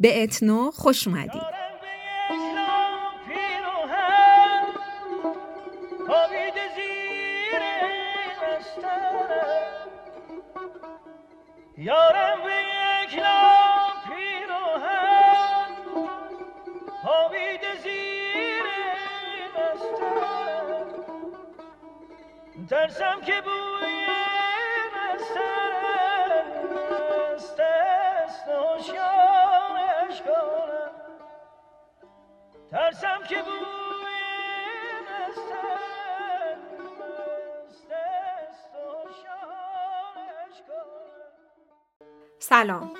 به اتنو خوش اومدید. ترسم که بوی سلام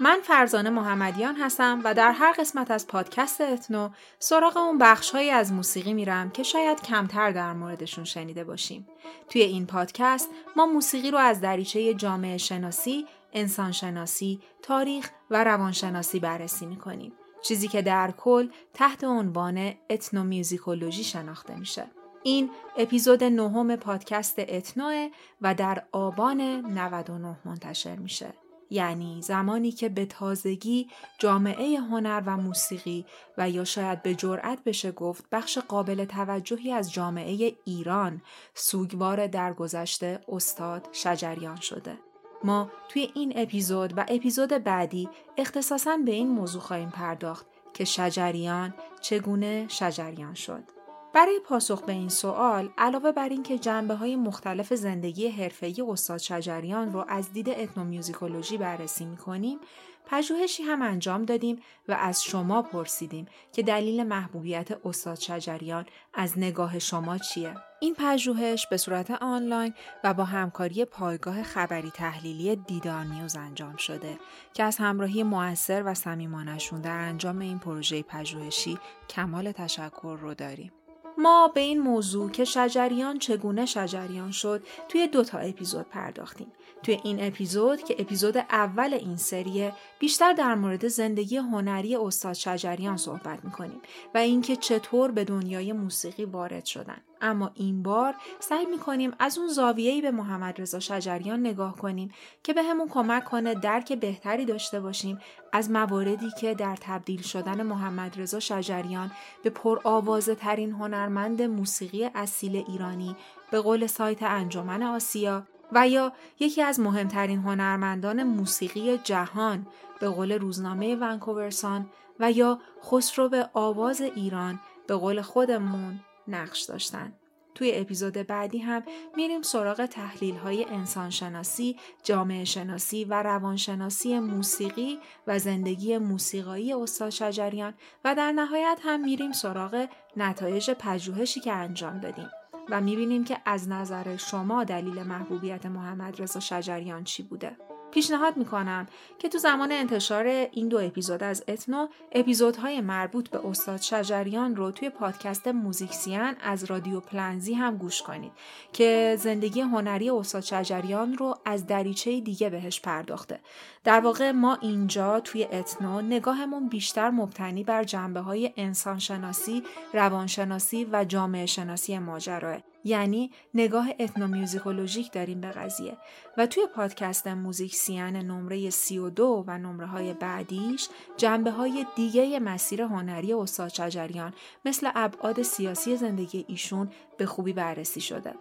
من فرزانه محمدیان هستم و در هر قسمت از پادکست اتنو سراغ اون بخشهایی از موسیقی میرم که شاید کمتر در موردشون شنیده باشیم. توی این پادکست ما موسیقی رو از دریچه جامعه شناسی، انسان شناسی، تاریخ و روانشناسی بررسی می‌کنیم. چیزی که در کل تحت عنوان اتنو میوزیکولوژی شناخته میشه. این اپیزود نهم پادکست اتنوه و در آبان 99 منتشر میشه. یعنی زمانی که به تازگی جامعه هنر و موسیقی و یا شاید به جرأت بشه گفت بخش قابل توجهی از جامعه ایران سوگوار درگذشته استاد شجریان شده. ما توی این اپیزود و اپیزود بعدی اختصاصا به این موضوع خواهیم پرداخت که شجریان چگونه شجریان شد. برای پاسخ به این سوال علاوه بر اینکه جنبه های مختلف زندگی حرفه‌ای استاد شجریان رو از دید اتنومیوزیکولوژی بررسی می‌کنیم پژوهشی هم انجام دادیم و از شما پرسیدیم که دلیل محبوبیت استاد شجریان از نگاه شما چیه؟ این پژوهش به صورت آنلاین و با همکاری پایگاه خبری تحلیلی دیدار نیوز انجام شده که از همراهی موثر و صمیمانشون در انجام این پروژه پژوهشی کمال تشکر رو داریم. ما به این موضوع که شجریان چگونه شجریان شد توی دو تا اپیزود پرداختیم. توی این اپیزود که اپیزود اول این سریه بیشتر در مورد زندگی هنری استاد شجریان صحبت می‌کنیم و اینکه چطور به دنیای موسیقی وارد شدن. اما این بار سعی می‌کنیم از اون زاویه‌ای به محمد رضا شجریان نگاه کنیم که به همون کمک کنه درک بهتری داشته باشیم از مواردی که در تبدیل شدن محمد رضا شجریان به پرآوازه ترین هنرمند موسیقی اصیل ایرانی به قول سایت انجمن آسیا و یا یکی از مهمترین هنرمندان موسیقی جهان به قول روزنامه ونکوورسان و یا خسرو به آواز ایران به قول خودمون نقش داشتن. توی اپیزود بعدی هم میریم سراغ تحلیل های انسانشناسی، جامعه شناسی و روانشناسی موسیقی و زندگی موسیقایی استاد شجریان و در نهایت هم میریم سراغ نتایج پژوهشی که انجام دادیم. و می‌بینیم که از نظر شما دلیل محبوبیت محمد رضا شجریان چی بوده. پیشنهاد می‌کنم که تو زمان انتشار این دو اپیزود از اتنو اپیزودهای مربوط به استاد شجریان رو توی پادکست موزیکسیان از رادیو پلنزی هم گوش کنید که زندگی هنری استاد شجریان رو از دریچه دیگه بهش پرداخته. در واقع ما اینجا توی اتنو نگاهمون بیشتر مبتنی بر جنبه های انسانشناسی، روانشناسی و جامعه شناسی ماجراست یعنی نگاه ethnomusicologic داریم به قضیه و توی پادکست موزیکسیان نمره 32 و نمره های بعدیش جنبه های دیگه مسیر هنری استاد شجریان مثل ابعاد سیاسی زندگی ایشون به خوبی بررسی شده.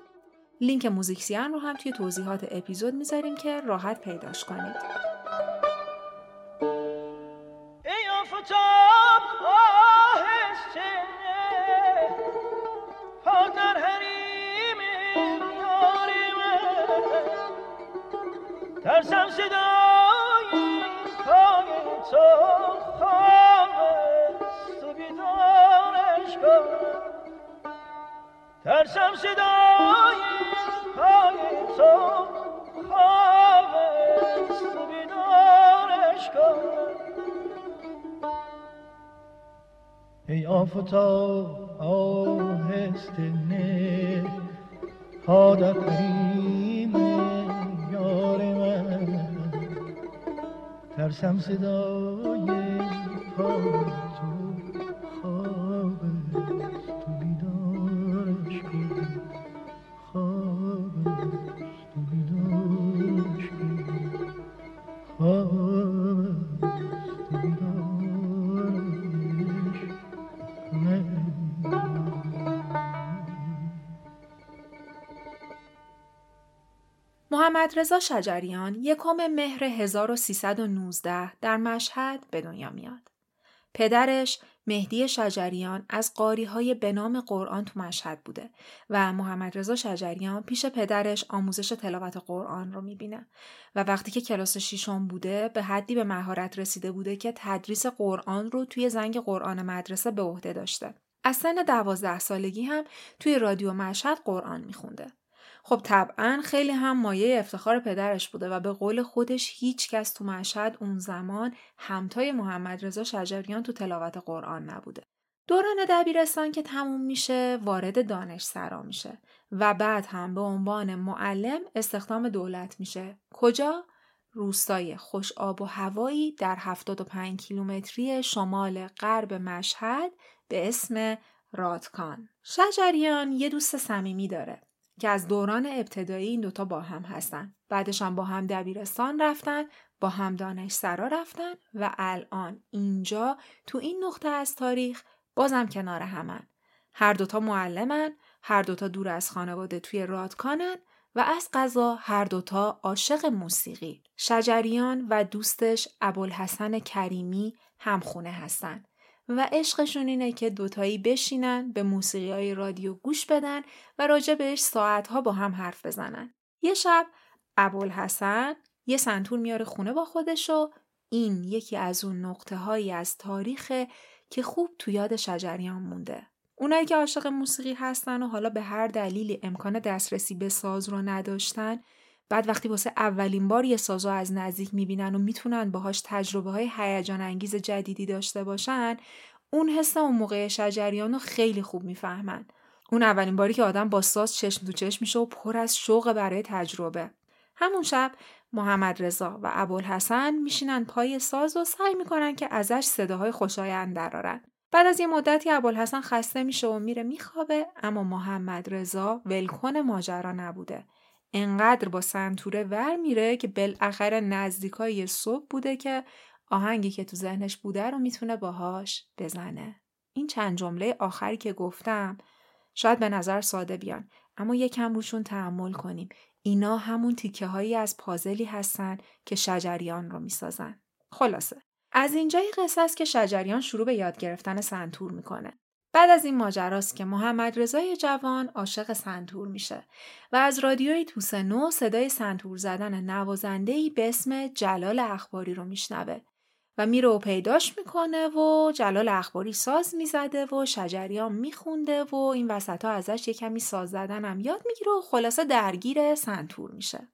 لینک موزیکسیان رو هم توی توضیحات اپیزود می‌ذاریم که راحت پیداش کنید. ترسم صدای پای تو خوابست و بیدارش کنم ترسم صدای پای تو خوابست و بیدارش کنم ای آفتاب آهسته نه پا در ترسم صدای پای محمد شجریان یکم مهر 1319 در مشهد به دنیا میاد. پدرش مهدی شجریان از قاری های به نام قرآن تو مشهد بوده و محمد رضا شجریان پیش پدرش آموزش تلاوت قرآن رو می‌بینه و وقتی که کلاس شیشم بوده به حدی به مهارت رسیده بوده که تدریس قرآن رو توی زنگ قرآن مدرسه به عهده داشته. از سن دوازده سالگی هم توی رادیو مشهد قرآن میخونده. خب طبعا خیلی هم مایه افتخار پدرش بوده و به قول خودش هیچ کس تو مشهد اون زمان همتای محمد رضا شجریان تو تلاوت قرآن نبوده. دوران دبیرستان که تموم میشه وارد دانش سرا میشه و بعد هم به عنوان معلم استخدام دولت میشه. کجا؟ روستای خوش آب و هوایی در 75 کیلومتری شمال غرب مشهد به اسم رادکان. شجریان یه دوست صمیمی داره که از دوران ابتدایی این دوتا با هم هستن. بعدش هم با هم دبیرستان رفتن، با هم دانش سرا رفتن و الان اینجا تو این نقطه از تاریخ بازم کنار همن. هر دوتا معلمن، هر دوتا دور از خانواده توی رادکانن و از قضا هر دوتا عاشق موسیقی. شجریان و دوستش ابوالحسن کریمی همخونه هستن. و عشقشون اینه که دوتایی بشینن به موسیقی های رادیو گوش بدن و راجع بهش ساعتها با هم حرف بزنن. یه شب ابوالحسن یه سنتور میاره خونه با خودش و این یکی از اون نقطه هایی از تاریخ که خوب تو یاد شجریان مونده. اونایی که عاشق موسیقی هستن و حالا به هر دلیلی امکان دسترسی به ساز رو نداشتن بعد وقتی واسه اولین بار یه سازو از نزدیک می‌بینن و می‌تونن باهاش تجربه های هیجان انگیز جدیدی داشته باشن اون حس اون موقع شجریان رو خیلی خوب می‌فهمن. اون اولین باری که آدم با ساز چشم تو چشم میشه و پر از شوق برای تجربه. همون شب محمد رضا و ابوالحسن میشینن پای ساز و سعی می‌کنن که ازش صداهای خوشایند درارن بعد از یه مدتی ابوالحسن خسته میشه و میره میخوابه اما محمد رضا ولکن ماجرا نبوده. انقدر با سنتوره ور میره که بالاخره نزدیکای صبح بوده که آهنگی که تو ذهنش بوده رو می‌تونه باهاش بزنه. این چند جمله آخری که گفتم شاید به نظر ساده بیان اما یکم روشون تحمل کنیم. اینا همون تیکه هایی از پازلی هستن که شجریان رو می‌سازن. خلاصه از اینجای قصه است که شجریان شروع به یاد گرفتن سنتور می‌کنه. بعد از این ماجراست که محمد رضای جوان عاشق سنتور میشه و از رادیوی توسنو صدای سنتور زدن نوازندهی به اسم جلال اخباری رو میشنوه و میره و پیداش می‌کنه و جلال اخباری ساز می‌زده و شجریان میخونده و این وسط ها ازش یه کمی ساز زدن هم یاد می‌گیره و خلاصه درگیر سنتور میشه.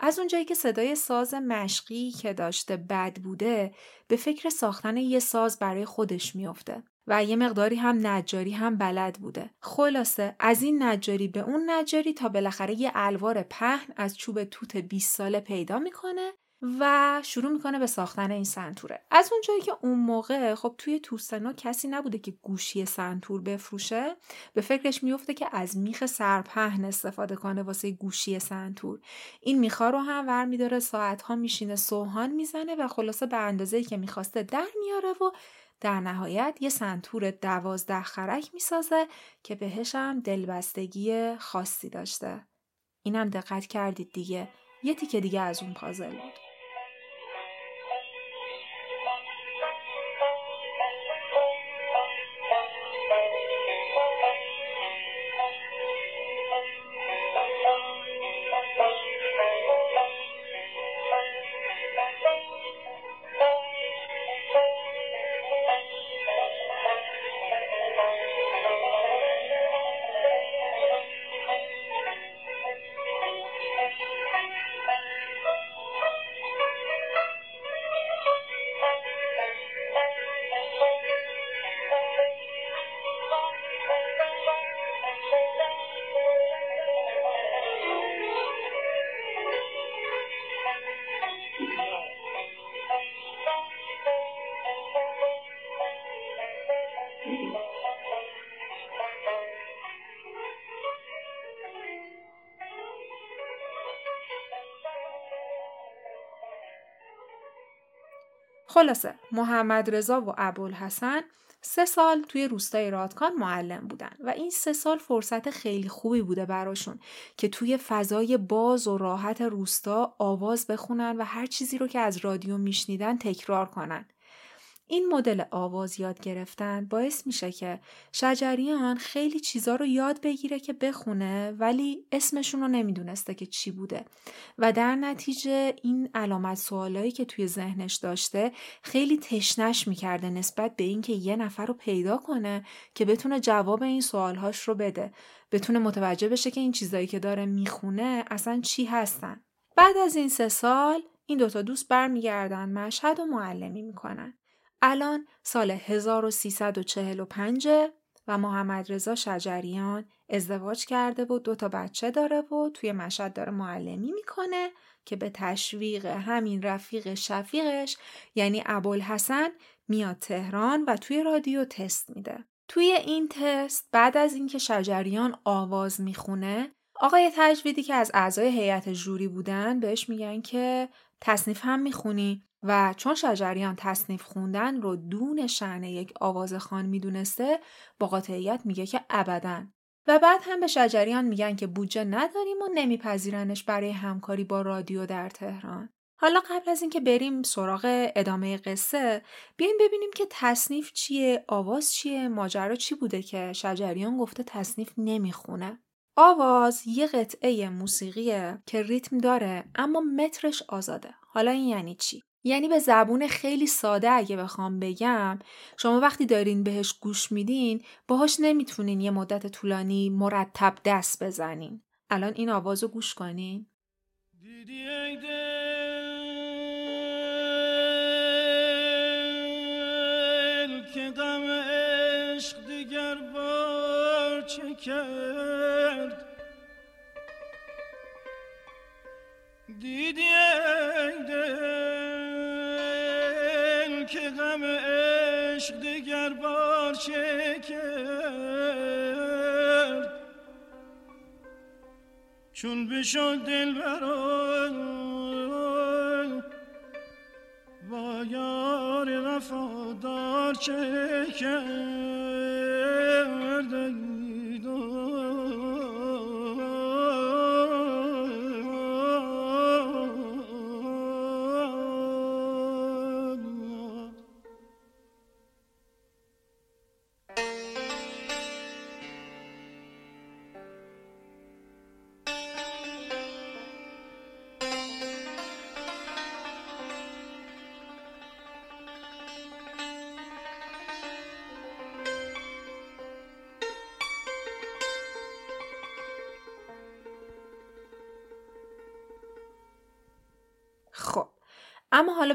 از اونجایی که صدای ساز مشقی که داشته بد بوده به فکر ساختن یه ساز برای خودش میافته و یه مقداری هم نجاری هم بلد بوده. خلاصه از این نجاری به اون نجاری تا بالاخره یه الوار پهن از چوب توت 20 ساله پیدا می‌کنه و شروع می‌کنه به ساختن این سنتوره از اونجایی که اون موقع خب توی توسنا کسی نبوده که گوشی سنتور بفروشه به فکرش میفته که از میخ سرپهن استفاده کنه واسه گوشی سنتور این میخا رو هم ور میداره ساعتها میشینه سوهان می‌زنه و خلاصه به اندازه‌ای که می‌خواسته در میاره و در نهایت یه سنتور دوازده خرک می‌سازه که بهش هم دلبستگی خاصی داشته. اینم دقت کردید دیگه یه تیکه دیگه از اون پازل بود. خلاصه محمد رضا و ابوالحسن سه سال توی روستای رادکان معلم بودن و این سه سال فرصت خیلی خوبی بوده براشون که توی فضای باز و راحت روستا آواز بخونن و هر چیزی رو که از رادیو میشنیدن تکرار کنن. این مدل آواز یاد گرفتن باعث میشه که شجریان خیلی چیزا رو یاد بگیره که بخونه ولی اسمشون رو نمی‌دونسته که چی بوده. و در نتیجه این علامت سوالایی که توی ذهنش داشته خیلی تشنش می‌کرده نسبت به اینکه یه نفر رو پیدا کنه که بتونه جواب این سوالهاش رو بده. بتونه متوجه بشه که این چیزایی که داره می‌خونه اصلا چی هستن. بعد از این سه سال این دوتا دوست برمیگردن مشهد و معلمی می‌کنن. الان سال 1345 و محمد رضا شجریان ازدواج کرده و دو تا بچه داره و توی مشهد داره معلمی می‌کنه که به تشویق همین رفیق شفیقش یعنی ابوالحسن میاد تهران و توی رادیو تست میده. توی این تست بعد از اینکه شجریان آواز می‌خونه آقای تجویدی که از اعضای هیئت جوری بودن بهش میگن که تصنیف هم می‌خونی و چون شجریان تصنیف خوندن رو دون شعن یک آوازخان می‌دونسته با قاطعیت میگه که ابدا. و بعد هم به شجریان میگن که بودجه نداریم و نمیپذیرنش برای همکاری با رادیو در تهران. حالا قبل از اینکه بریم سراغ ادامه قصه بیاین ببینیم که تصنیف چیه آواز چیه ماجرا چی بوده که شجریان گفته تصنیف نمی‌خونه. آواز یه قطعه موسیقیه که ریتم داره اما مترش آزاده. حالا این یعنی چی؟ یعنی به زبون خیلی ساده اگه بخوام بگم شما وقتی دارین بهش گوش میدین باهاش نمی‌تونین یه مدت طولانی مرتب دست بزنین. الان این آواز رو گوش کنین. دیدی که غم عشق دیگر دیدی که عشق دیگر بار کرد چون بشد دل برای با یار وفادار چه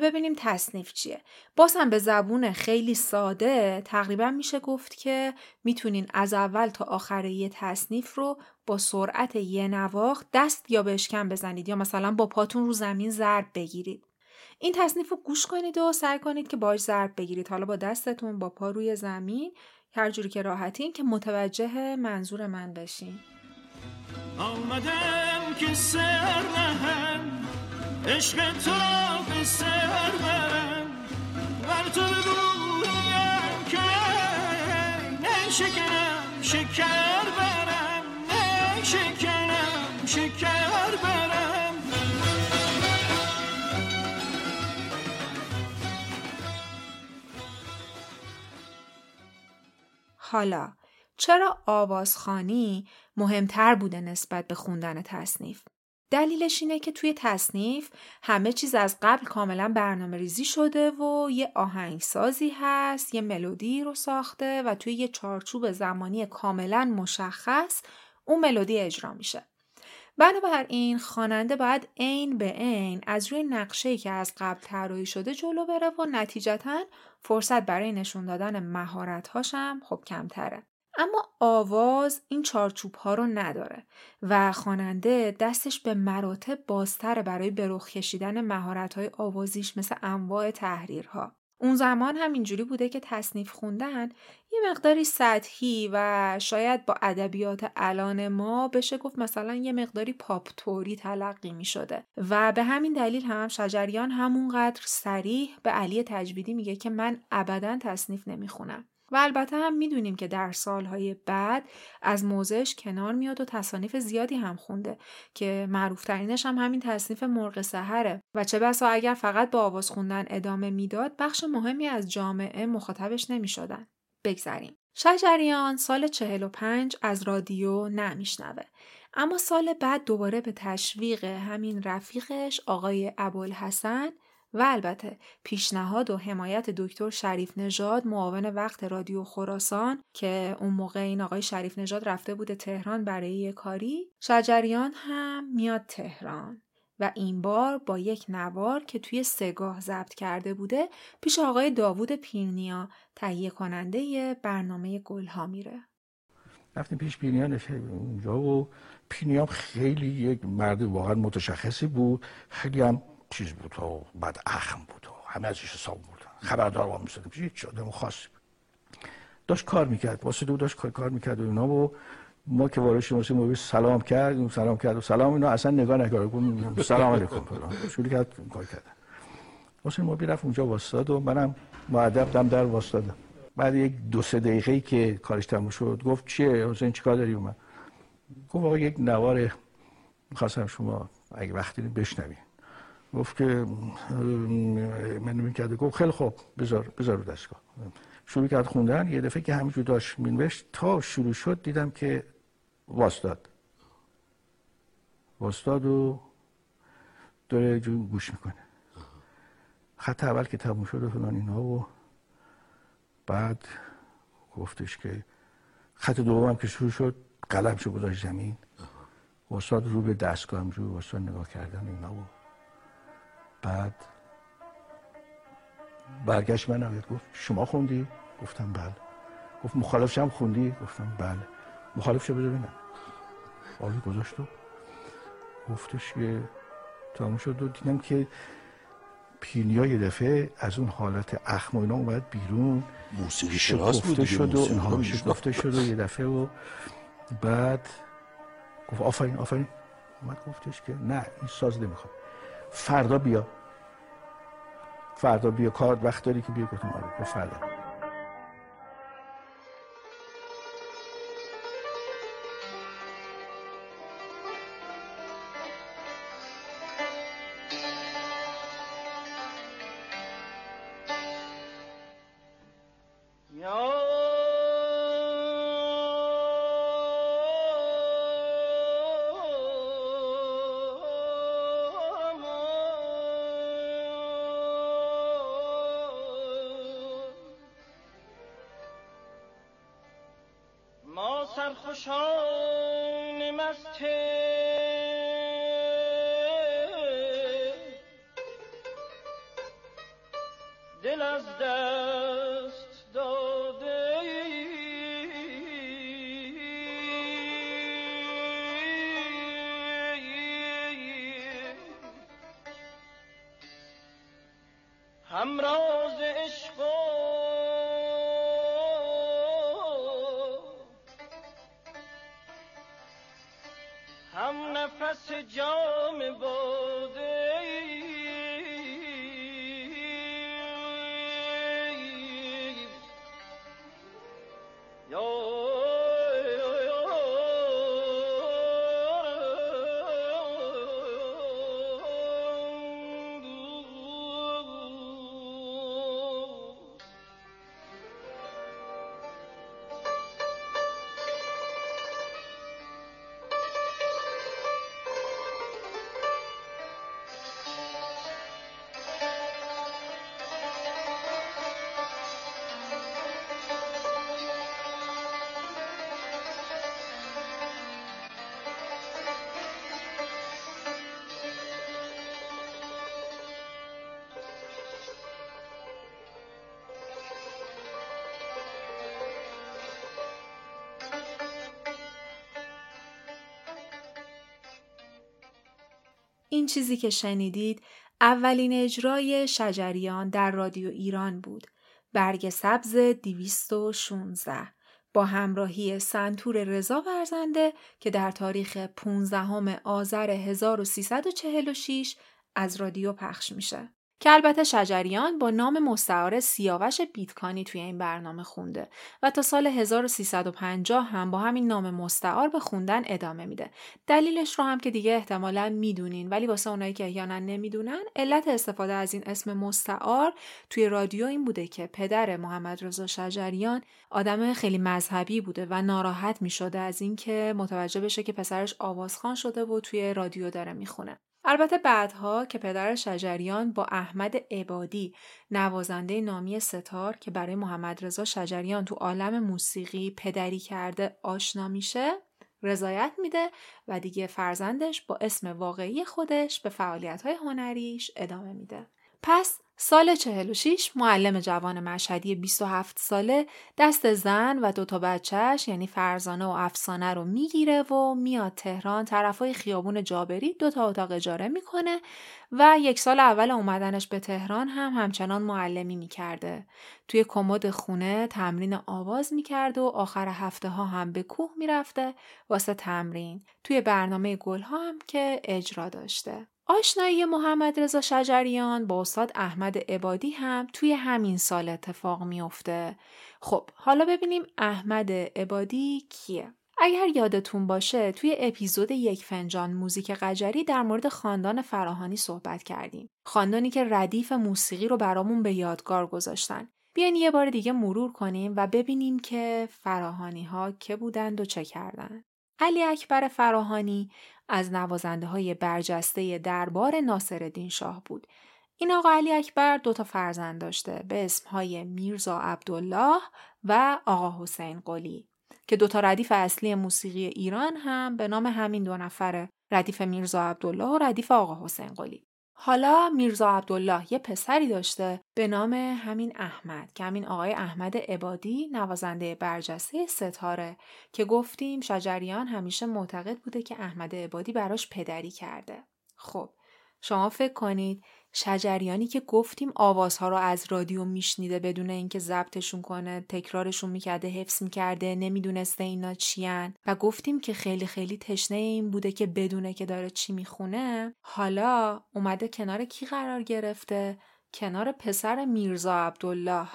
ببینیم تصنیف چیه. باز هم به زبون خیلی ساده تقریبا میشه گفت که می‌تونین از اول تا آخر یه تصنیف رو با سرعت یه نواخت دست یا بشکن بزنید یا مثلا با پاتون رو زمین ضرب بگیرید. این تصنیف رو گوش کنید و سعی کنید که باش ضرب بگیرید حالا با دستتون با پا روی زمین هر جوری که راحتین که متوجه منظور من بشین آمدم که سر عشق تو را برم بر تو بگویم که نه شکنم شکر برم نه شکنم شکر برم حالا چرا آوازخانی مهمتر بوده نسبت به خوندن تصنیف؟ دلیلش اینه که توی تصنیف همه چیز از قبل کاملا برنامه ریزی شده و یه آهنگسازی هست یه ملودی رو ساخته و توی یه چارچوب زمانی کاملا مشخص اون ملودی اجرا میشه. بنابراین خواننده باید عین به عین از روی نقشه که از قبل طراحی شده جلو بره و نتیجتا فرصت برای نشون دادن مهارت هاشم خب کمتره. اما آواز این چارچوب ها رو نداره و خواننده دستش به مراتب بازتره برای برخ کشیدن مهارت های آوازیش مثل انواع تحریرها. اون زمان هم اینجوری بوده که تصنیف خوندن یه مقداری سطحی و شاید با ادبیات الان ما بشه گفت مثلا یه مقداری پاپ توری تلقی می شده و به همین دلیل هم شجریان همونقدر سریح به علی تجویدی میگه که من ابدا تصنیف نمی‌خونم و البته هم می‌دونیم که در سالهای بعد از موزش کنار میاد و تصانیف زیادی هم خونده که معروفترینش هم همین تصنیف مرغ سهره و چه بسا اگر فقط با آواز خوندن ادامه می‌داد بخش مهمی از جامعه مخاطبش نمی‌شدن. بگذریم. شجریان سال 45 از رادیو نمیشنوه اما سال بعد دوباره به تشویق همین رفیقش آقای ابوالحسن و البته پیشنهاد و حمایت دکتر شریف نژاد معاون وقت رادیو خراسان که اون موقع این آقای شریف نژاد رفته بوده تهران برای کاری شجریان هم میاد تهران و این بار با یک نوار که توی سگاه ضبط کرده بوده پیش آقای داوود پیرنیا تهیه کننده برنامه گلها میره. رفتیم پیش پیرنیا اونجا و پینیام خیلی یک مرد واقعا متشخصی بود. خیلی هم چیز بود و بعد اخم بود و همه ازش حساب بود خبردار با می‌شدیم هیچ آدم خاصی بود. داشت کار می‌کرد. واسه دو داشت کار می‌کرد و اینا و ما که وارد شدیم واسه سلام کرد سلام کرد و سلام اینا. اصلا نگاه نکرد. سلام علیکم. شروع کرد کار کردن. واسه ما رفت اونجا واسطاد و منم معدب دم در واسطادم بعد یک دو سه دقیقه ای که کارش تموم شد گفت چیه؟ حسین چیکار داری؟ اومد. گفت آقا یک نوار می‌خواستم شما اگه وقتی بشنوید گفت که من می‌کرده گفت خیلی خوب بذار بذار رو دستگاه. شروع کرد خوندن. یه دفعه که همینجور داشت مینوشت تا شروع شد دیدم که واستاد. واستاد و داره جون گوش می‌کنه. خط اول که تموم شد و فلان اینا و بعد گفتش که خط دوم که شروع شد قلم شو گذاشت زمین. استاد رو به دستگاه همجور استاد نگاه کردن اینا و بعد برگشت من آمد گفت شما خوندی؟ گفتم بله. گفت مخالفش هم خوندی؟ گفتم بله. مخالفش بده ببینم. حالی گذاشت و گفتش که تمام شد و دیدم که پینیا یه دفعه از اون حالت اخم و اینا اومد بیرون. موسیقی شناس بود شد و اینها گفته شد و یه دفعه و بعد گفت آفرین آفرین. اومد گفتش که نه این ساز نمی‌خواد. فردا بیا. فردا بیا. کار وقت داری که بیا گفتم آره فردا سرخوشان مست این چیزی که شنیدید اولین اجرای شجریان در رادیو ایران بود. برگ سبز 216 با همراهی سنتور رضا ورزنده که در تاریخ 15 آذر 1346 از رادیو پخش میشه. که البته شجریان با نام مستعار سیاوش بیتکانی توی این برنامه خونده و تا سال 1350 هم با همین نام مستعار به خوندن ادامه میده. دلیلش رو هم که دیگه احتمالا می‌دونین ولی واسه اونایی که احیانا نمی‌دونن علت استفاده از این اسم مستعار توی رادیو این بوده که پدر محمد رضا شجریان آدم خیلی مذهبی بوده و ناراحت می‌شده از اینکه متوجه بشه که پسرش آوازخان شده و توی رادیو داره می‌خونه. البته بعدها که پدر شجریان با احمد عبادی نوازنده نامی ستار که برای محمد رضا شجریان تو عالم موسیقی پدری کرده آشنا میشه رضایت میده و دیگه فرزندش با اسم واقعی خودش به فعالیت های هنریش ادامه میده. پس سال 46 معلم جوان مشهدی 27 ساله دست زن و دوتا بچهش یعنی فرزانه و افسانه رو می‌گیره و میاد تهران طرفای خیابون جابری دوتا اتاق اجاره می‌کنه و یک سال اول اومدنش به تهران هم همچنان معلمی می‌کرده. توی کمد خونه تمرین آواز می‌کرده و آخر هفته ها هم به کوه می‌رفته واسه تمرین. توی برنامه گل هم که اجرا داشته. آشنایی محمد رضا شجریان با استاد احمد عبادی هم توی همین سال اتفاق میافته. خب حالا ببینیم احمد عبادی کیه؟ اگر یادتون باشه توی اپیزود یک فنجان موزیک قجری در مورد خاندان فراهانی صحبت کردیم. خاندانی که ردیف موسیقی رو برامون به یادگار گذاشتن. بیاین یه بار دیگه مرور کنیم و ببینیم که فراهانی ها که بودند و چه کردند. علی اکبر فراهانی از نوازنده های برجسته دربار ناصرالدین شاه بود. این آقا علی اکبر دو تا فرزند داشته به اسمهای میرزا عبدالله و آقا حسین قلی که دو تا ردیف اصلی موسیقی ایران هم به نام همین دو نفره ردیف میرزا عبدالله و ردیف آقا حسین قلی حالا میرزا عبدالله یه پسری داشته به نام همین احمد که همین آقای احمد عبادی نوازنده برجسته ستاره که گفتیم شجریان همیشه معتقد بوده که احمد عبادی براش پدری کرده. خب شما فکر کنید شجریانی که گفتیم آوازها رو از رادیو میشنیده بدون اینکه ضبطشون کنه تکرارشون می‌کرده حفظ می‌کرده نمی‌دونسته اینا چیان. و گفتیم که خیلی خیلی تشنه این بوده که بدونه که داره چی می‌خونه. حالا اومده کنار کی قرار گرفته؟ کنار پسر میرزا عبدالله.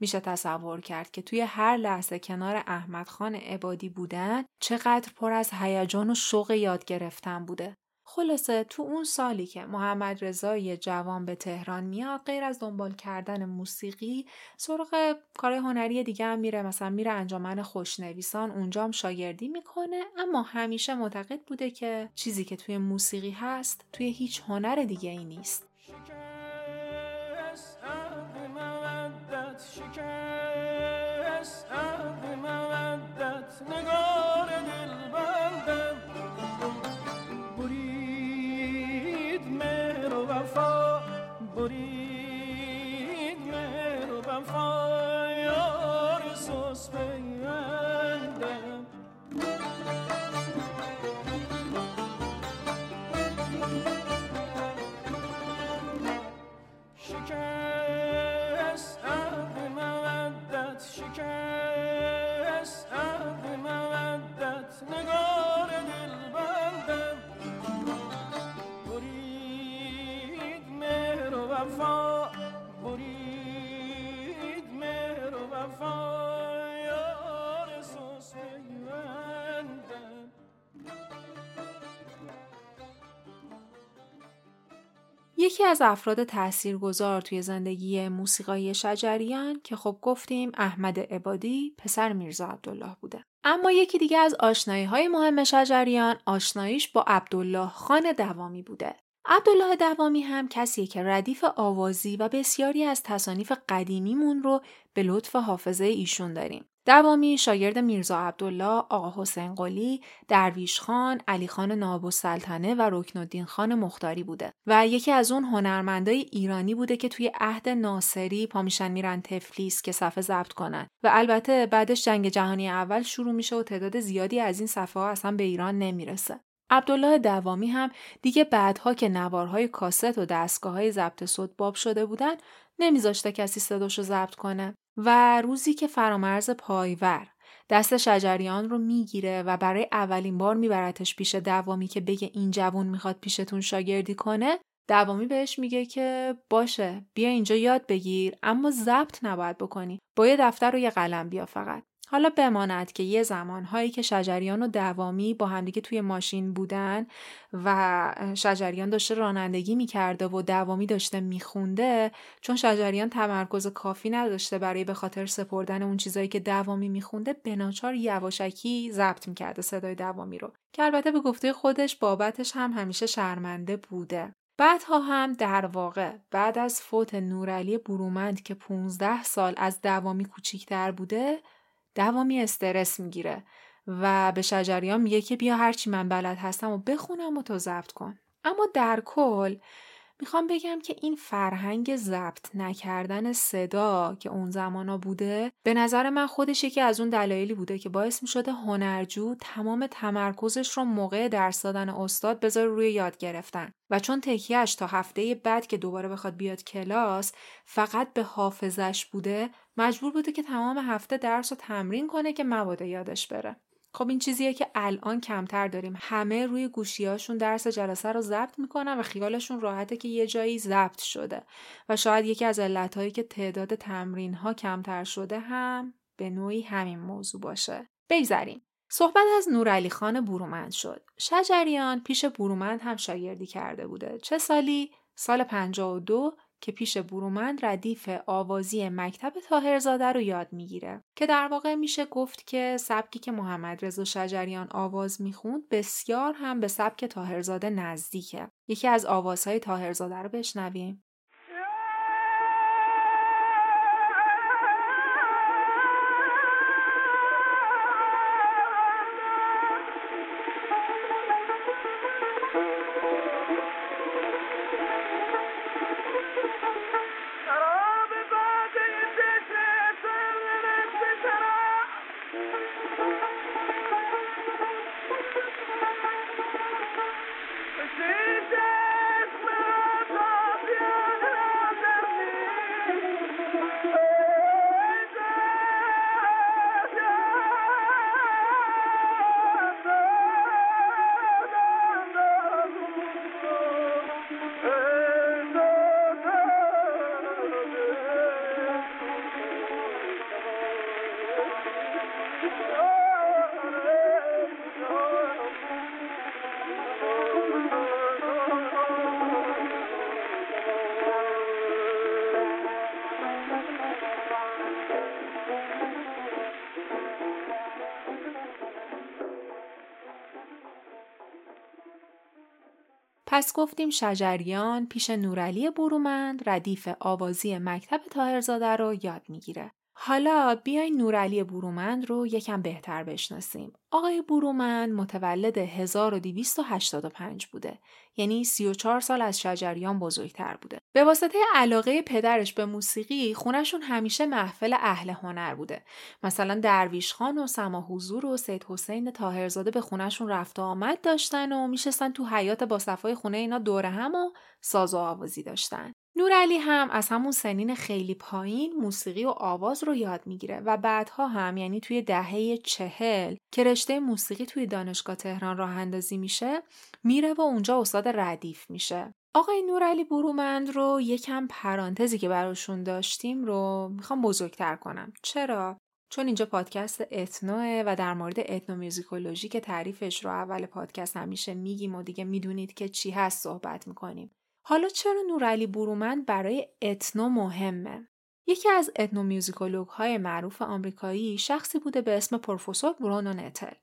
میشه تصور کرد که توی هر لحظه کنار احمد خان عبادی بودن چقدر پر از هیجان و شوق یاد گرفتن بوده. خلاصه تو اون سالی که محمد رضای جوان به تهران میاد غیر از دنبال کردن موسیقی سراغ کار هنری دیگه هم میره. مثلا میره انجامن خوشنویسان اونجا هم شاگردی می‌کنه. اما همیشه معتقد بوده که چیزی که توی موسیقی هست توی هیچ هنر دیگه ای نیست. یکی از افراد تاثیرگذار توی زندگی موسیقایی شجریان که خب گفتیم احمد عبادی پسر میرزا عبدالله بوده. اما یکی دیگه از آشنایی های مهم شجریان آشناییش با عبدالله خان دوامی بوده. عبدالله دوامی هم کسیه که ردیف آوازی و بسیاری از تصانیف قدیمیمون رو به لطف حافظه ایشون داریم. دوامی شاگرد میرزا عبدالله، آقا حسین قلی، درویش خان، علی خان ناب سلطنه و رکن خان مختاری بوده و یکی از اون هنرمندای ایرانی بوده که توی عهد ناصری پامیشن میرن تفلیس که صفحه ضبط کنن و البته بعدش جنگ جهانی اول شروع میشه و تعداد زیادی از این صفحه ها اصلا به ایران نمی‌رسه. عبدالله دوامی هم دیگه بعدها که نوارهای کاست و دستگاه های ضبط صوت باب شده بودن نمیذاشته کسی صداشو ضبط کنه و روزی که فرامرز پایور دست شجریان رو می‌گیره و برای اولین بار میبرتش پیش دوامی که بگه این جوون می‌خواد پیشتون شاگردی کنه دوامی بهش میگه که باشه بیا اینجا یاد بگیر اما ضبط نباید بکنی. با یه دفتر و یه قلم بیا فقط. حالا بماند که یه زمانهایی که شجریان و دوامی با همدیگه توی ماشین بودن و شجریان داشته رانندگی می‌کرده و دوامی داشته میخونده چون شجریان تمرکز کافی نداشته برای به خاطر سپردن اون چیزایی که دوامی میخونده بناچار یواشکی ضبط می‌کرده صدای دوامی رو. که البته به گفته خودش بابتش هم همیشه شرمنده بوده. بعدها هم در واقع بعد از فوت نورعلی برومند که 15 سال از دوامی کوچیکتر بوده دوامی استرس می‌گیره و به شجریان میگه که بیا هرچی من بلد هستم و بخونم و تو ضبط کن. اما در کل می‌خوام بگم که این فرهنگ ضبط نکردن صدا که اون زمانا بوده به نظر من خودش یکی از اون دلایلی بوده که باعث می‌شده هنرجو تمام تمرکزش رو موقع درس دادن استاد بذاره روی یاد گرفتن. و چون تکیهش تا هفته بعد که دوباره بخواد بیاد کلاس فقط به حافظش بوده مجبور بوده که تمام هفته درس رو تمرین کنه که مبادا یادش بره. خب این چیزیه که الان کمتر داریم. همه روی گوشیاشون درس جلسه رو ضبط می‌کنن و خیالشون راحته که یه جایی ضبط شده. و شاید یکی از علتهایی که تعداد تمرین ها کمتر شده هم به نوعی همین موضوع باشه. بگذریم. صحبت از نورعلی خان برومند شد. شجریان پیش برومند هم شاگردی کرده بوده. چه سالی؟ سال 52 که پیش برومند ردیف آوازی مکتب تاهرزاده رو یاد می‌گیره که در واقع میشه گفت که سبکی که محمد رضا شجریان آواز می‌خوند بسیار هم به سبک تاهرزاده نزدیکه. یکی از آوازهای تاهرزاده رو بشنویم. پس گفتیم شجریان پیش نورعلی برومند ردیف آوازی مکتب تاهرزاده رو یاد می‌گیره. حالا بیای نورعلی برومند رو یکم بهتر بشناسیم. آقای برومند متولد 1285 بوده. یعنی 34 سال از شجریان بزرگتر بوده. به واسطه علاقه پدرش به موسیقی خونشون همیشه محفل اهل هنر بوده. مثلا درویش خان و سما حضور و سید حسین تاهرزاده به خونشون رفت و آمد داشتن و میشستن تو حیات با صفای خونه اینا دور هم و ساز و آوازی داشتن. نورعلی هم از همون سنین خیلی پایین موسیقی و آواز رو یاد می‌گیره و بعدها هم یعنی توی دهه چهل که رشته موسیقی توی دانشگاه تهران راه اندازی میشه میره و اونجا استاد ردیف میشه. آقای نورعلی برومند رو یکم پرانتزی که براشون داشتیم رو می‌خوام بزرگتر کنم. چرا؟ چون اینجا پادکست اتنوه و در مورد اتنومیوزیکولوژی که تعریفش رو اول پادکست همیشه میگیم و دیگه می‌دونید که چی هست صحبت می‌کنیم. حالا چرا نورعلی برومند برای اتنو مهمه؟ یکی از اتنومیوزیکولوگ های معروف آمریکایی شخصی بوده به اسم پروفسور برونو نتل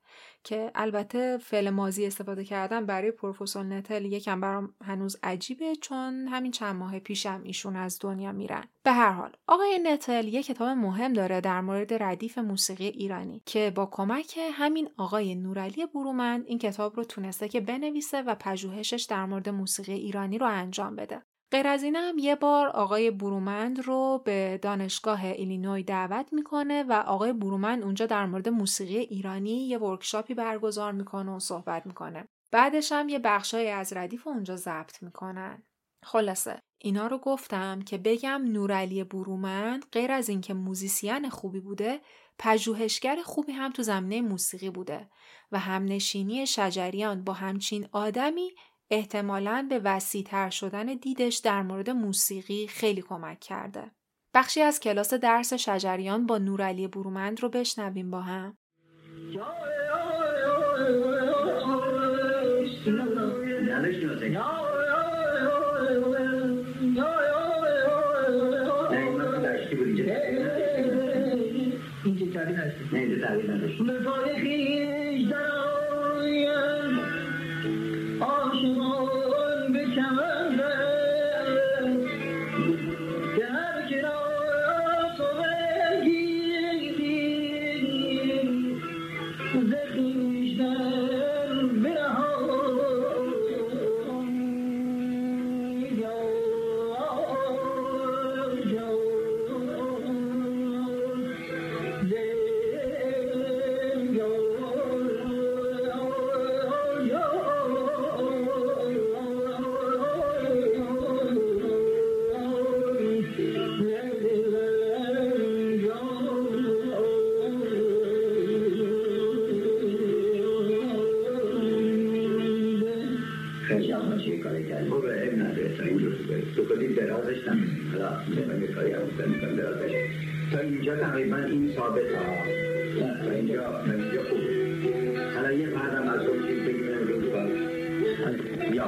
که البته فعل ماضی استفاده کردن برای پروفسور نتل یکم برام هنوز عجیبه چون همین چند ماه پیشم ایشون از دنیا میرن. به هر حال آقای نتل یک کتاب مهم داره در مورد ردیف موسیقی ایرانی که با کمک همین آقای نورعلی برومند این کتاب رو تونسته که بنویسه و پژوهشش در مورد موسیقی ایرانی رو انجام بده. غیر از اینم یه بار آقای برومند رو به دانشگاه ایلینوی دعوت می‌کنه و آقای برومند اونجا در مورد موسیقی ایرانی یه workshop ی برگزار می‌کنه و صحبت می‌کنه. بعدش هم یه بخشای از ردیف اونجا ضبط می‌کنن. خلاصه اینا رو گفتم که بگم نورعلی برومند غیر از اینکه موزیسین خوبی بوده پژوهشگر خوبی هم تو زمینه موسیقی بوده و همنشینی شجریان با همچین آدمی احتمالاً به وسیعتر شدن دیدش در مورد موسیقی خیلی کمک کرده. بخشی از کلاس درس شجریان با نورعلی برومند رو بشنویم با هم. خیلی هم چه کاری کرد برو عیب نداره تا اینجور تو کلی درازش نمیدیم حالا می‌خوایم یه کاری هم تا اینجا تقریبا این ثابت ها تا اینجا خوب حالا یه بعدم از اون چیز رو بگم یا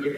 خب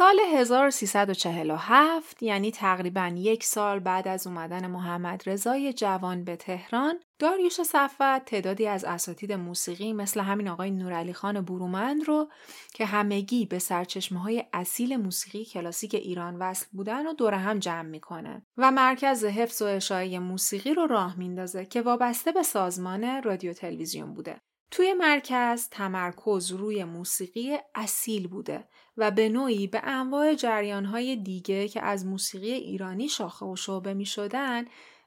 سال 1347 یعنی تقریبا یک سال بعد از اومدن محمد رضای جوان به تهران داریوش صفت تعدادی از اساتید موسیقی مثل همین آقای نورعلی خان برومند رو که همگی به سرچشمه های اصیل موسیقی کلاسیک ایران وصل بودن و دور هم جمع می‌کنه و مرکز حفظ و اشاعه موسیقی رو راه میندازه که وابسته به سازمان رادیو تلویزیون بوده. توی مرکز تمرکز روی موسیقی اصیل بوده و به نوعی به انواع جریانهای دیگه که از موسیقی ایرانی شاخه و شعبه می شدن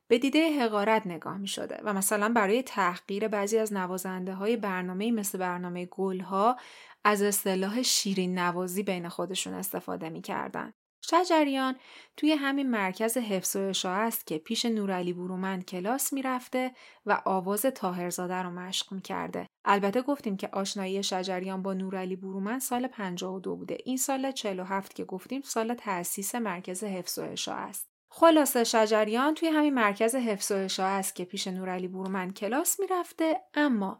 به دیده حقارت نگاه می شده و مثلا برای تحقیر بعضی از نوازنده های برنامه مثل برنامه گلها از اصطلاح شیرین نوازی بین خودشون استفاده می کردن. شجریان توی همین مرکز حفظ و اشاعه است که پیش نورعلی برومند کلاس می‌رفته و آواز تاهرزاده رو مشق می‌کرده. البته گفتیم که آشنایی شجریان با نورعلی برومند سال 52 بوده. این سال 47 که گفتیم سال تأسیس مرکز حفظ و اشاعه است. خلاصه شجریان توی همین مرکز حفظ و اشاعه است که پیش نورعلی برومند کلاس می‌رفته اما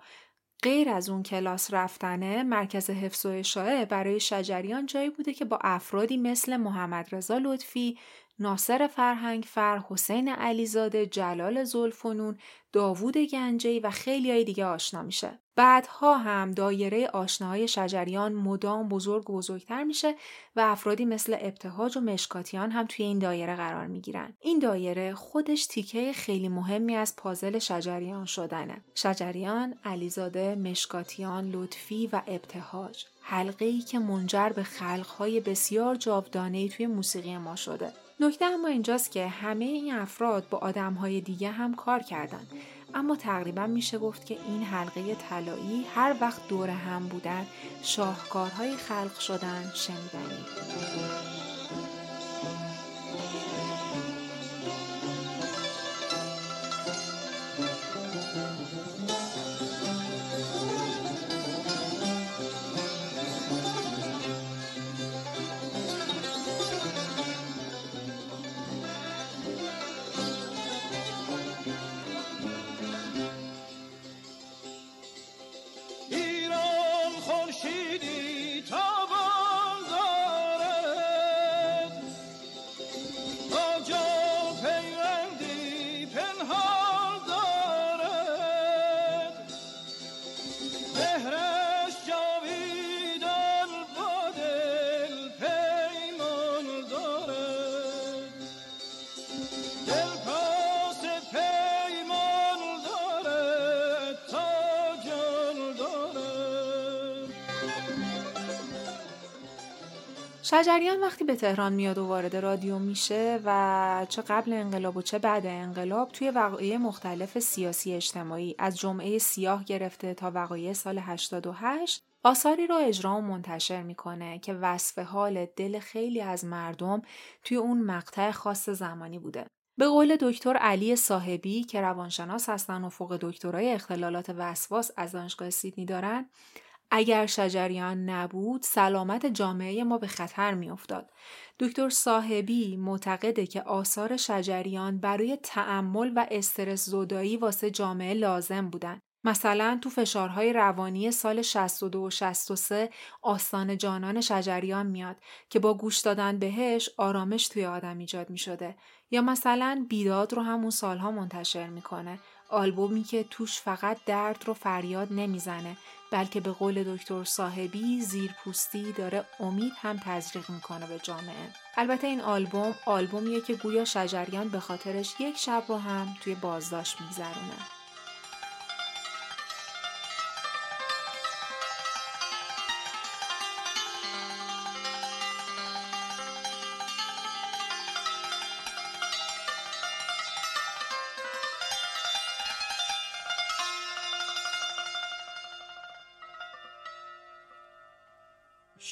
غیر از اون کلاس رفتنه مرکز حفظ و اشاعه برای شجریان جایی بوده که با افرادی مثل محمد رضا لطفی، ناصر فرهنگ فر، حسین علیزاده، جلال زلفنون، داوود گنجی و خیلی های دیگه آشنا میشه. بعدها هم دایره آشناهای شجریان مدام بزرگ و بزرگتر میشه و افرادی مثل ابتهاج و مشکاتیان هم توی این دایره قرار می‌گیرن. این دایره خودش تیکه خیلی مهمی از پازل شجریان شدنه. شجریان، علیزاده، مشکاتیان، لطفی و ابتهاج. حلقه ای که منجر به خلقهای بسیار جاودانه توی موسیقی ما شده. نکته اما اینجاست که همه این افراد با آدمهای دیگه هم کار کردند اما تقریبا میشه گفت که این حلقه طلایی هر وقت دور هم بودن شاهکارهای خلق شدن شنیدنی. شجریان وقتی به تهران میاد و وارد رادیو میشه و چه قبل انقلاب و چه بعد انقلاب توی وقایع مختلف سیاسی اجتماعی از جمعه سیاه گرفته تا وقایع سال 88 آثاری رو اجرا و منتشر می‌کنه که وصف حال دل خیلی از مردم توی اون مقطع خاص زمانی بوده. به قول دکتر علی صاحبی که روانشناس هستن و فوق دکترای اختلالات وسواس از دانشگاه سیدنی دارن اگر شجریان نبود سلامت جامعه ما به خطر میافتاد. دکتر صاحبی معتقده که آثار شجریان برای تعمل و استرس زدایی واسه جامعه لازم بودن. مثلا تو فشارهای روانی سال 62 و 63 آستان جانان شجریان میاد که با گوش دادن بهش آرامش توی آدم ایجاد می شده یا مثلا بیداد رو همون سالها منتشر می‌کنه آلبومی که توش فقط درد رو فریاد نمی‌زنه بلکه به قول دکتر صاحبی زیرپوستی داره امید هم تزریق می‌کنه به جامعه. البته این آلبوم آلبومیه که گویا شجریان به خاطرش یک شب رو هم توی بازداشت میگذرونه.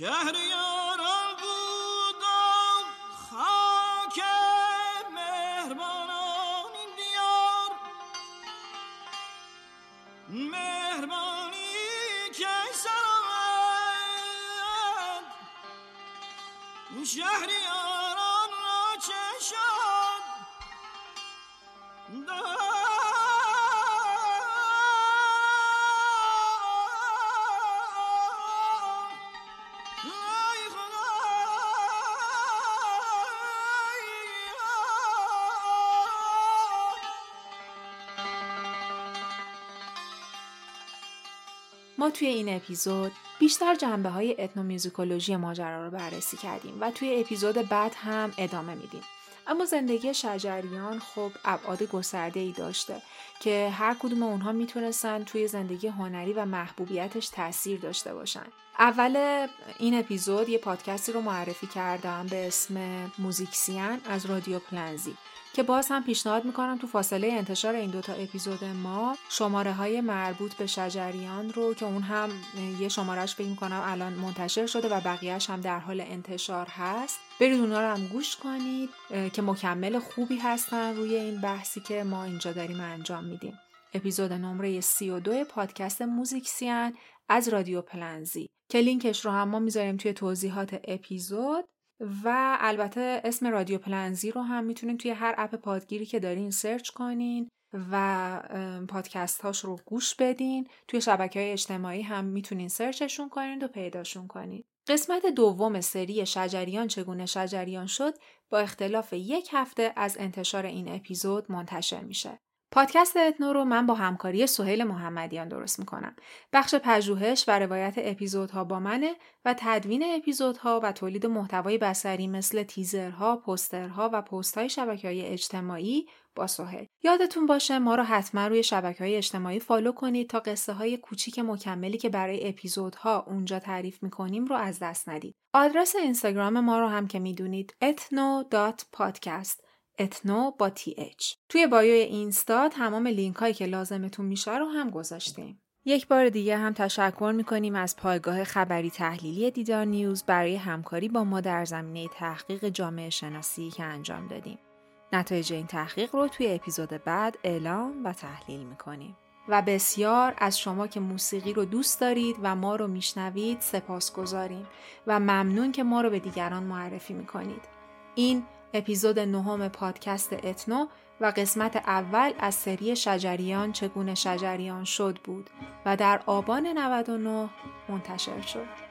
شهریاران ما توی این اپیزود بیشتر جنبه های اتنومیوزیکولوژی ماجرا رو بررسی کردیم و توی اپیزود بعد هم ادامه میدیم. اما زندگی شجریان خب ابعاد گسترده ای داشته که هر کدوم اونها می‌تونستن توی زندگی هنری و محبوبیتش تاثیر داشته باشن. اول این اپیزود یه پادکستی رو معرفی کردم به اسم موزیکسیان از رادیو پلنزی که باز هم پیشنهاد می‌کنم تو فاصله انتشار این دوتا اپیزود ما شماره های مربوط به شجریان رو که اون هم یه شمارش فکر می‌کنم الان منتشر شده و بقیهش هم در حال انتشار هست. برید اونا رو هم گوش کنید که مکمل خوبی هستن روی این بحثی که ما اینجا داریم انجام میدیم. اپیزود نمره 32 پادکست موزیکسیان از رادیو پلنزی که لینکش رو هم ما می‌ذاریم توی توضیحات اپیزود. و البته اسم رادیو پلنزی رو هم می‌تونین توی هر app پادگیری که دارین search کنین و پادکست هاش رو گوش بدین. توی شبکه های اجتماعی هم می‌تونین سرچشون کنین و پیداشون کنین. قسمت دوم سری شجریان چگونه شجریان شد با اختلاف یک هفته از انتشار این اپیزود منتشر میشه. پادکست اتنو رو من با همکاری سهیل محمدیان درست می‌کنم. بخش پژوهش و روایت اپیزودها با منه و تدوین اپیزودها و تولید محتوای بسری مثل تیزرها، پوسترها و پستهای شبکه های اجتماعی با سهیل. یادتون باشه ما رو حتما روی شبکه های اجتماعی follow کنید تا قصه های کوچیک مکملی که برای اپیزودها اونجا تعریف می‌کنیم رو از دست ندید. آدرس اینستاگرام ما رو هم که می‌دونید ethno.podcast اتنو با th. توی bio ی اینستا تمام لینک هایی که لازمتون میشه رو هم گذاشتیم. یک بار دیگه هم تشکر می‌کنیم از پایگاه خبری تحلیلی دیدار نیوز برای همکاری با ما در زمینه تحقیق جامعه شناسی که انجام دادیم. نتایج این تحقیق رو توی اپیزود بعد اعلام و تحلیل می‌کنیم. و بسیار از شما که موسیقی رو دوست دارید و ما رو میشنوید سپاس گذاریم و ممنون که ما رو به دیگران معرفی می‌کنید. این اپیزود نهم پادکست اتنو و قسمت اول از سری شجریان چگونه شجریان شد بود و در آبان 99 منتشر شد.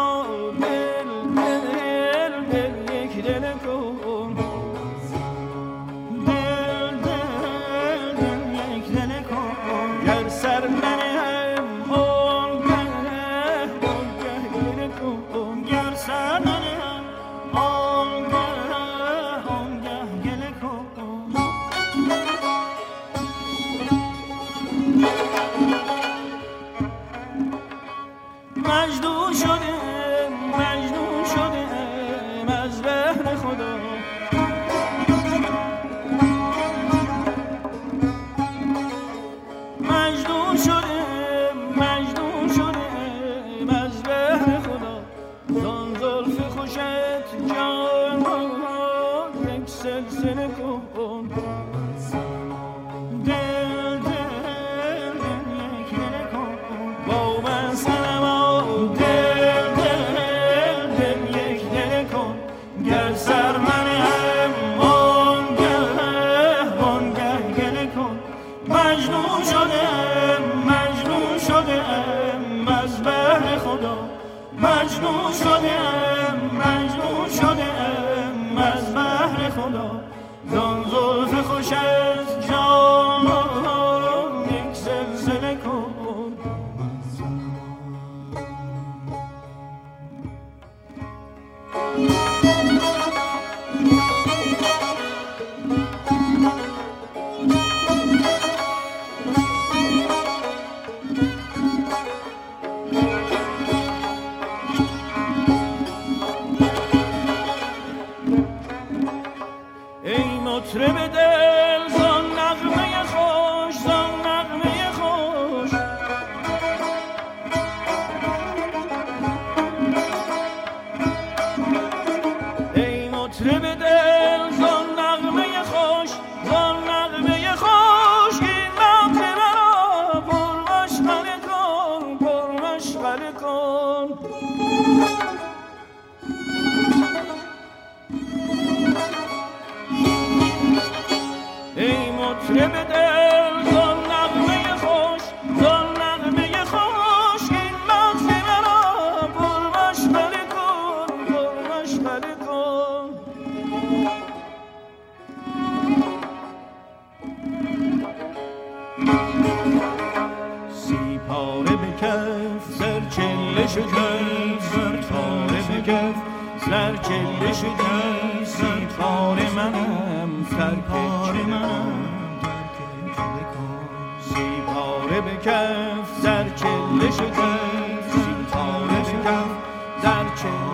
know.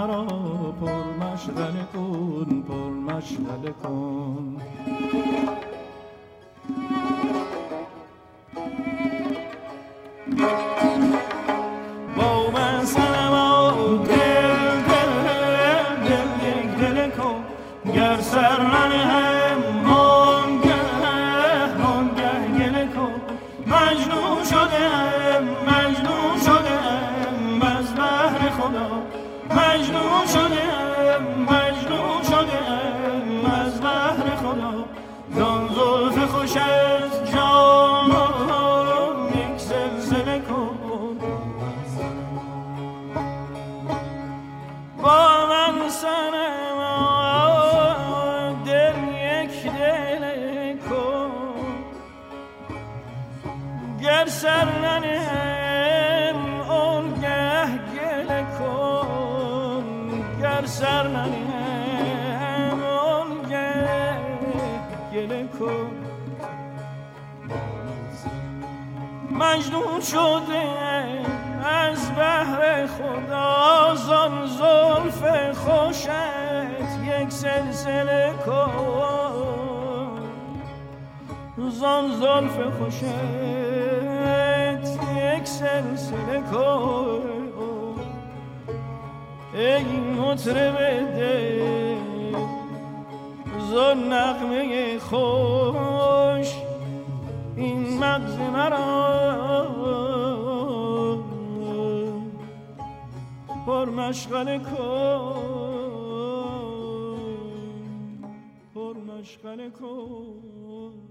مرا پر مشغله کن پر مشغله کن. با من دل دل دل دل هم مجنون شده مجنون مجنون شدم. مجنون شده از بحر خدا زان زلف خوشت یک سلسله کن. زان زلف خوشت یک سلسله کن. ای مطرب دل زان نغمه خوش این مغز مرا پر مشغله کن پر مشغله کن.